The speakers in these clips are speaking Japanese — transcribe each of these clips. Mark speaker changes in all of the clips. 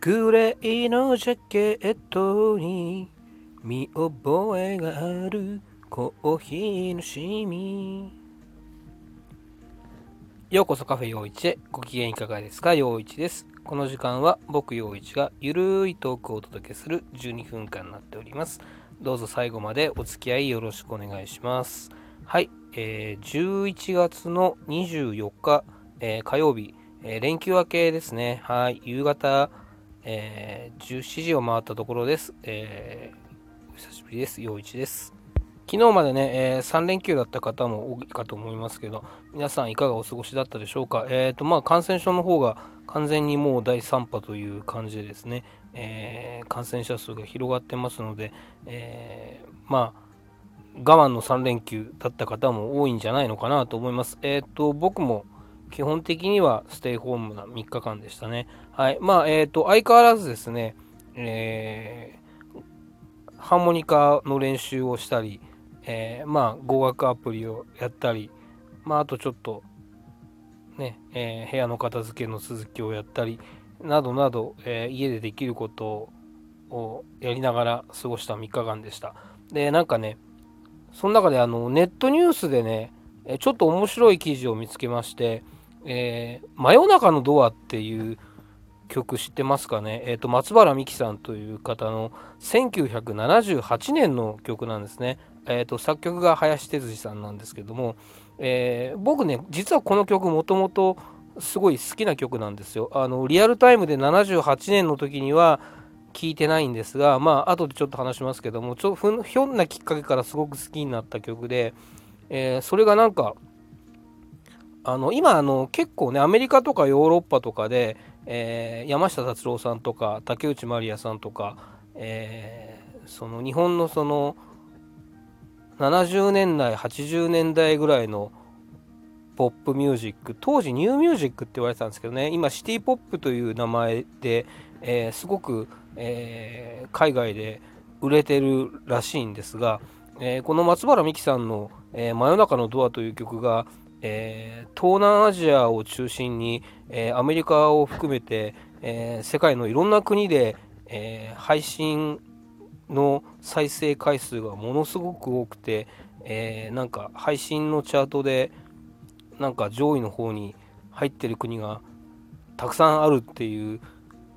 Speaker 1: グレーのジャケットに見覚えがあるコーヒーのシミ。ようこそカフェ陽一へ。ご機嫌いかがですか？陽一です。この時間は僕陽一がゆるいトークをお届けする12分間になっております。どうぞ最後までお付き合いよろしくお願いします。はい、えー、11月の24日、えー、火曜日、えー、連休明けですね。はい。夕方えー、17時を回ったところです。えー、お久しぶりです。陽一です。昨日までね、えー、3連休だった方も多いかと思いますけど、皆さんいかがお過ごしだったでしょうか？えっ、ー、と、まあ、感染症の方が完全にもう第3波という感じでですね、えー、感染者数が広がってますので、えまあ、我慢の3連休だった方も多いんじゃないのかなと思います。えっ、と、僕も基本的にはステイホームな3日間でしたね。はい。まあ、えっ、ー、と、相変わらずですね、えー、ハーモニカの練習をしたり、えー、まあ、語学アプリをやったり、まあ、あとちょっと、ね、えー、部屋の片付けの続きをやったり、などなど、えー、家でできることをやりながら過ごした3日間でした。で、なんかね、その中であのネットニュースでね、ちょっと面白い記事を見つけまして、えー、真夜中のドアっていう曲知ってますかね、えーと、松原美樹さんという方の1978年の曲なんですね、えーと、作曲が林哲司さんなんですけども、えー、僕ね実はこの曲もともとすごい好きな曲なんですよ。あのリアルタイムで78年の時には聞いてないんですがまあ後でちょっと話しますけどもちょひょんなきっかけからすごく好きになった曲で、えー、それがなんかあの今あの結構ねアメリカとかヨーロッパとかで、えー、山下達郎さんとか竹内まりやさんとか、えー、その日本のその70年代80年代ぐらいのポップミュージック当時ニューミュージックって言われてたんですけどね今シティポップという名前で、えー、すごく、え海外で売れてるらしいんですが、えこの松原美樹さんの、え真夜中のドア」という曲がえー、東南アジアを中心に、えー、アメリカを含めて、えー、世界のいろんな国で、え配信の再生回数がものすごく多くて、えなんか配信のチャートでなんか上位の方に入ってる国がたくさんあるっていう、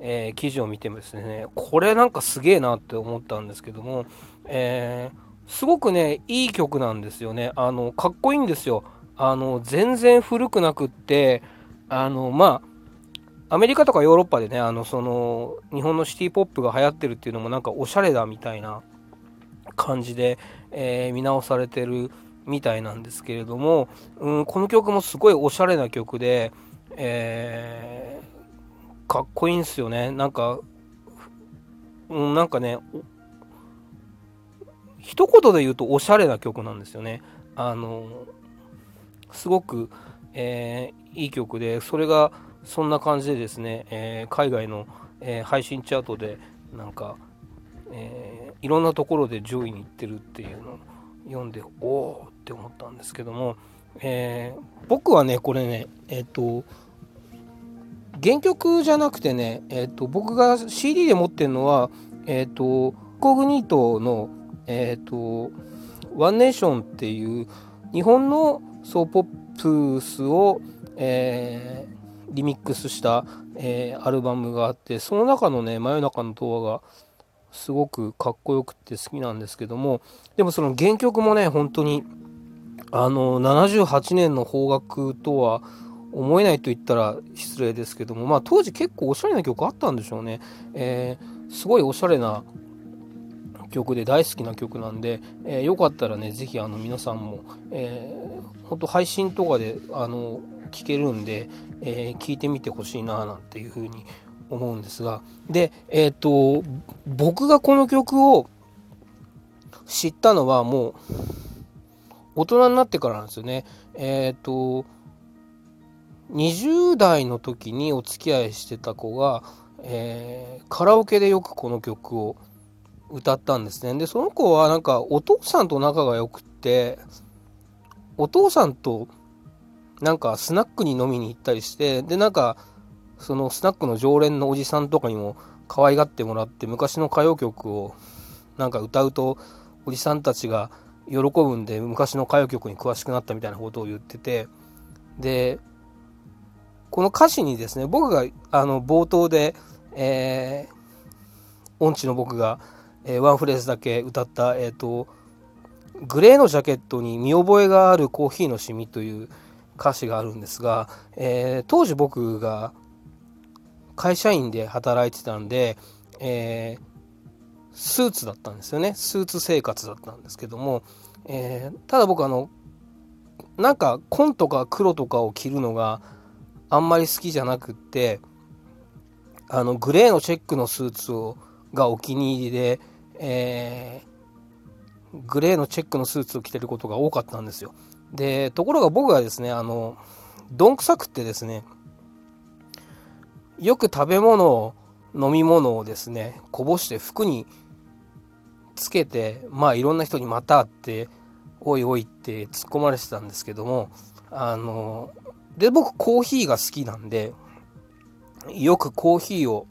Speaker 1: え記事を見てもですねこれなんかすげえなって思ったんですけども、えすごくねいい曲なんですよね。あのかっこいいんですよ。あの全然古くなくってあのまあアメリカとかヨーロッパでねあのその日本のシティポップが流行ってるっていうのもなんかおしゃれだみたいな感じで、えー、見直されてるみたいなんですけれども、うん、この曲もすごいおしゃれな曲で、えー、かっこいいんですよね。なんか、うん、なんかね一言で言うとおしゃれな曲なんですよね。あのすごく、えー、いい曲でそれがそんな感じでですね、えー、海外の、えー、配信チャートでなんか、えいろんなところで上位に行ってるっていうのを読んでおおって思ったんですけども、え僕はねこれねえっ、と原曲じゃなくてね、えーと、僕が CD で持ってるのは、えっ、ー、とコグニートの、えっ、ー、とワンネーションっていう日本のソーポップスを、えー、リミックスした、えー、アルバムがあってその中のね「真夜中の童話」がすごくかっこよくて好きなんですけどもでもその原曲もね本当にあの78年の邦楽とは思えないと言ったら失礼ですけどもまあ当時結構おしゃれな曲あったんでしょうね、えー、すごいおしゃれな曲で大好きな曲なんで、えー、よかったらね是非あの皆さんも、えー、ほんと配信とかであの聴けるんで、えー、聞いてみてほしいななんていうふうに思うんですが。でえっ、ー、と僕がこの曲を知ったのはもう大人になってからなんですよね。えっ、ー、と20代の時にお付き合いしてた子が、えー、カラオケでよくこの曲を歌ったんですね。で、その子はなんかお父さんと仲が良くって、お父さんとなんかスナックに飲みに行ったりして、で、なんかそのスナックの常連のおじさんとかにも可愛がってもらって昔の歌謡曲をなんか歌うとおじさんたちが喜ぶんで昔の歌謡曲に詳しくなったみたいなことを言っててでこの歌詞にですね僕があの冒頭で、えー、音痴の僕が、えー、ワンフレーズだけ歌った、えーとグレーのジャケットに見覚えがあるコーヒーのシミという歌詞があるんですが、えー、当時僕が会社員で働いてたんで、えー、スーツだったんですよね。スーツ生活だったんですけども、えー、ただ僕あのなんか紺とか黒とかを着るのがあんまり好きじゃなくってあのグレーのチェックのスーツをがお気に入りで、えー、グレーのチェックのスーツを着てることが多かったんですよ。でところが僕はですねあのどんくさくってですねよく食べ物を飲み物をですねこぼして服につけてまあいろんな人にまたっておいおいって突っ込まれてたんですけどもあので僕コーヒーが好きなんでよくコーヒーを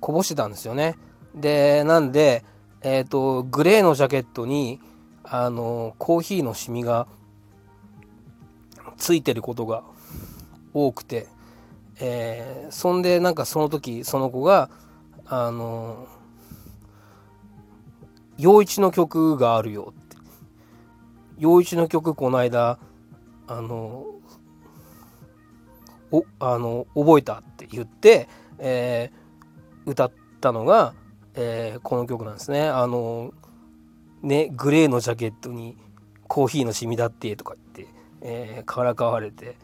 Speaker 1: こぼしてたんですよねでなんでえっ、ー、とグレーのジャケットにあのコーヒーのシミがついてることが多くて、えー、そんでなんかその時その子があの陽一の曲があるよって。陽一の曲この間あのおあの覚えたって言って、えー、歌ったのが、えー、この曲なんですね。あのねグレーのジャケットにコーヒーのシミだってとか言って、えー、からかわれて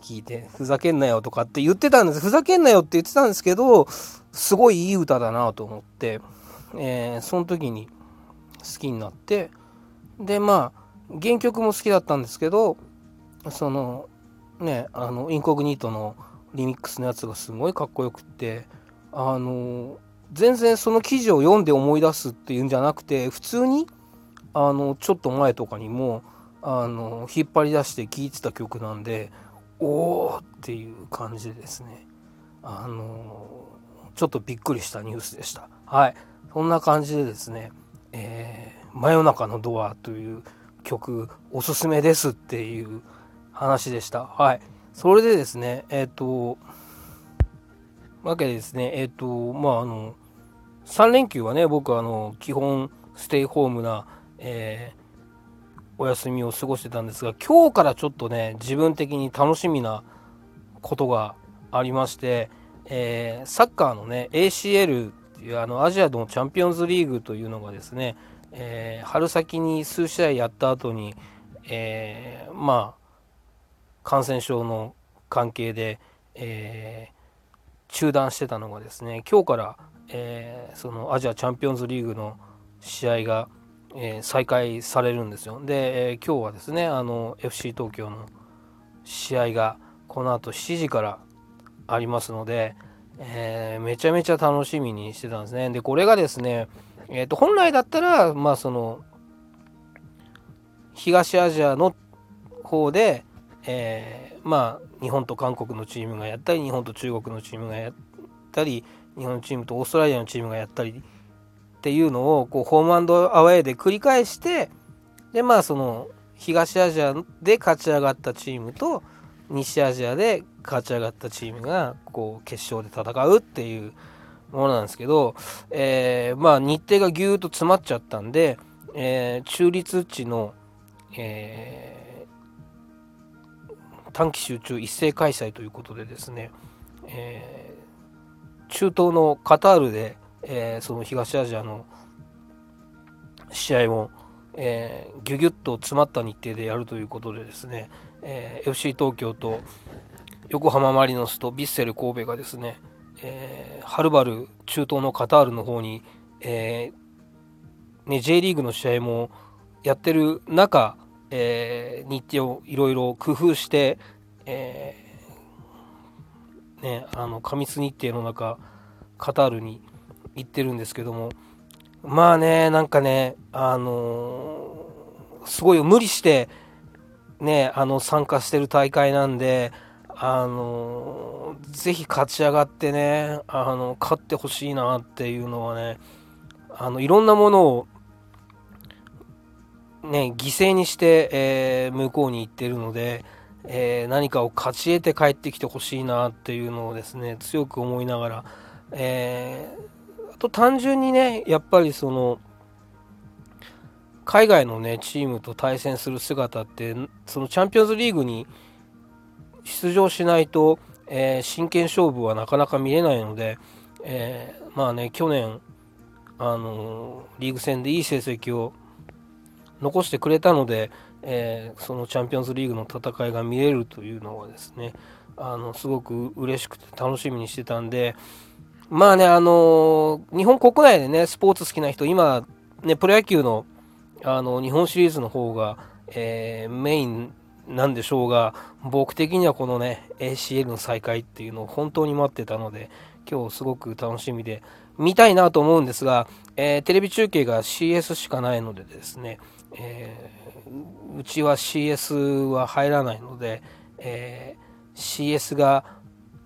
Speaker 1: 聞いてふざけんなよとかって言ってたんですふざけんなよって言ってたんですけどすごいいい歌だなと思って、えー、その時に好きになってでまあ原曲も好きだったんですけどそのねあのインコグニートのリミックスのやつがすごいかっこよくってあの全然その記事を読んで思い出すっていうんじゃなくて普通にあのちょっと前とかにもあの引っ張り出して聴いてた曲なんでおおっていう感じでですねあのちょっとびっくりしたニュースでしたはいそんな感じでですねえー、真夜中のドアという曲おすすめですっていう話でした。はい。それでですね、えっ、ー、と、わけでですね、えっ、ー、と、まあ、あの、3連休はね、僕はあの、基本ステイホームな、えー、お休みを過ごしてたんですが、今日からちょっとね、自分的に楽しみなことがありまして、えー、サッカーのね、ACL っていうあのアジアのチャンピオンズリーグというのがですね、えー、春先に数試合やった後に、えー、まあ感染症の関係で、えー、中断してたのがですね今日から、えー、そのアジアチャンピオンズリーグの試合が、えー、再開されるんですよで、えー、今日はですねあの FC 東京の試合がこの後7時からありますので、えー、めちゃめちゃ楽しみにしてたんですね。で、これがですね、えー、と本来だったら、まあその、東アジアの方で、えー、まあ日本と韓国のチームがやったり、日本と中国のチームがやったり、日本チームとオーストラリアのチームがやったりっていうのをこうホームアンドアウェーで繰り返して、で、まあその東アジアで勝ち上がったチームと、西アジアで勝ち上がったチームがこう決勝で戦うっていうものなんですけど、えー、まあ日程がぎゅーっと詰まっちゃったんで、えー、中立地の、えー、短期集中一斉開催ということでですね、えー、中東のカタールで、えー、その東アジアの試合を、えー、ギュギュッと詰まった日程でやるということでですね、えー、FC 東京と横浜マリノスとヴィッセル神戸がですね、えー、はるばる中東のカタールの方に、えーね、J リーグの試合もやってる中、えー、日程をいろいろ工夫して、えー、ね、あの過密日程の中カタールに行ってるんですけどもまあねなんかねあのー、すごい無理してね、あの参加してる大会なんで、あののぜひ勝ち上がってねあの勝ってほしいなっていうのはねあのいろんなものをね、犠牲にして、えー、向こうに行ってるので、えー、何かを勝ち得て帰ってきてほしいなっていうのをですね強く思いながら、えー、あと単純にねやっぱりその海外のねチームと対戦する姿ってそのチャンピオンズリーグに出場しないと、えー、真剣勝負はなかなか見れないので、えまあね去年あのリーグ戦でいい成績を残してくれたので、えー、そのチャンピオンズリーグの戦いが見れるというのはですねあのすごく嬉しくて楽しみにしてたんでまあねあの日本国内でねスポーツ好きな人今ねプロ野球のあの日本シリーズの方が、えー、メインなんでしょうが僕的にはこのね ACL の再開っていうのを本当に待ってたので今日すごく楽しみで見たいなと思うんですが、えー、テレビ中継が CS しかないのでですねえー、うちは CS は入らないので、えー、CS が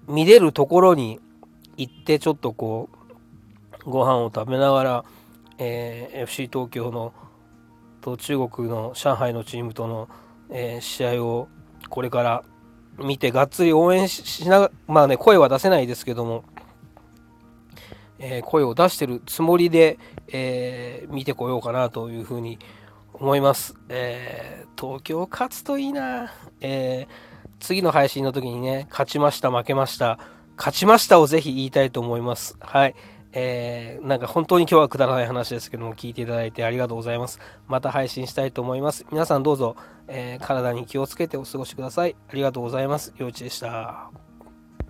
Speaker 1: 見れるところに行ってちょっとこうご飯を食べながら、えー、FC 東京のと中国の上海のチームとの、えー、試合をこれから見てがっつり応援しながらまあね声は出せないですけども、えー、声を出してるつもりで、えー、見てこようかなというふうに思います。思いますえー、東京勝つといいな。えー、次の配信の時にね、勝ちました、負けました、勝ちましたをぜひ言いたいと思います。はい。えー、なんか本当に今日はくだらない話ですけども、聞いていただいてありがとうございます。また配信したいと思います。皆さんどうぞ、えー、体に気をつけてお過ごしください。ありがとうございます。陽一でした。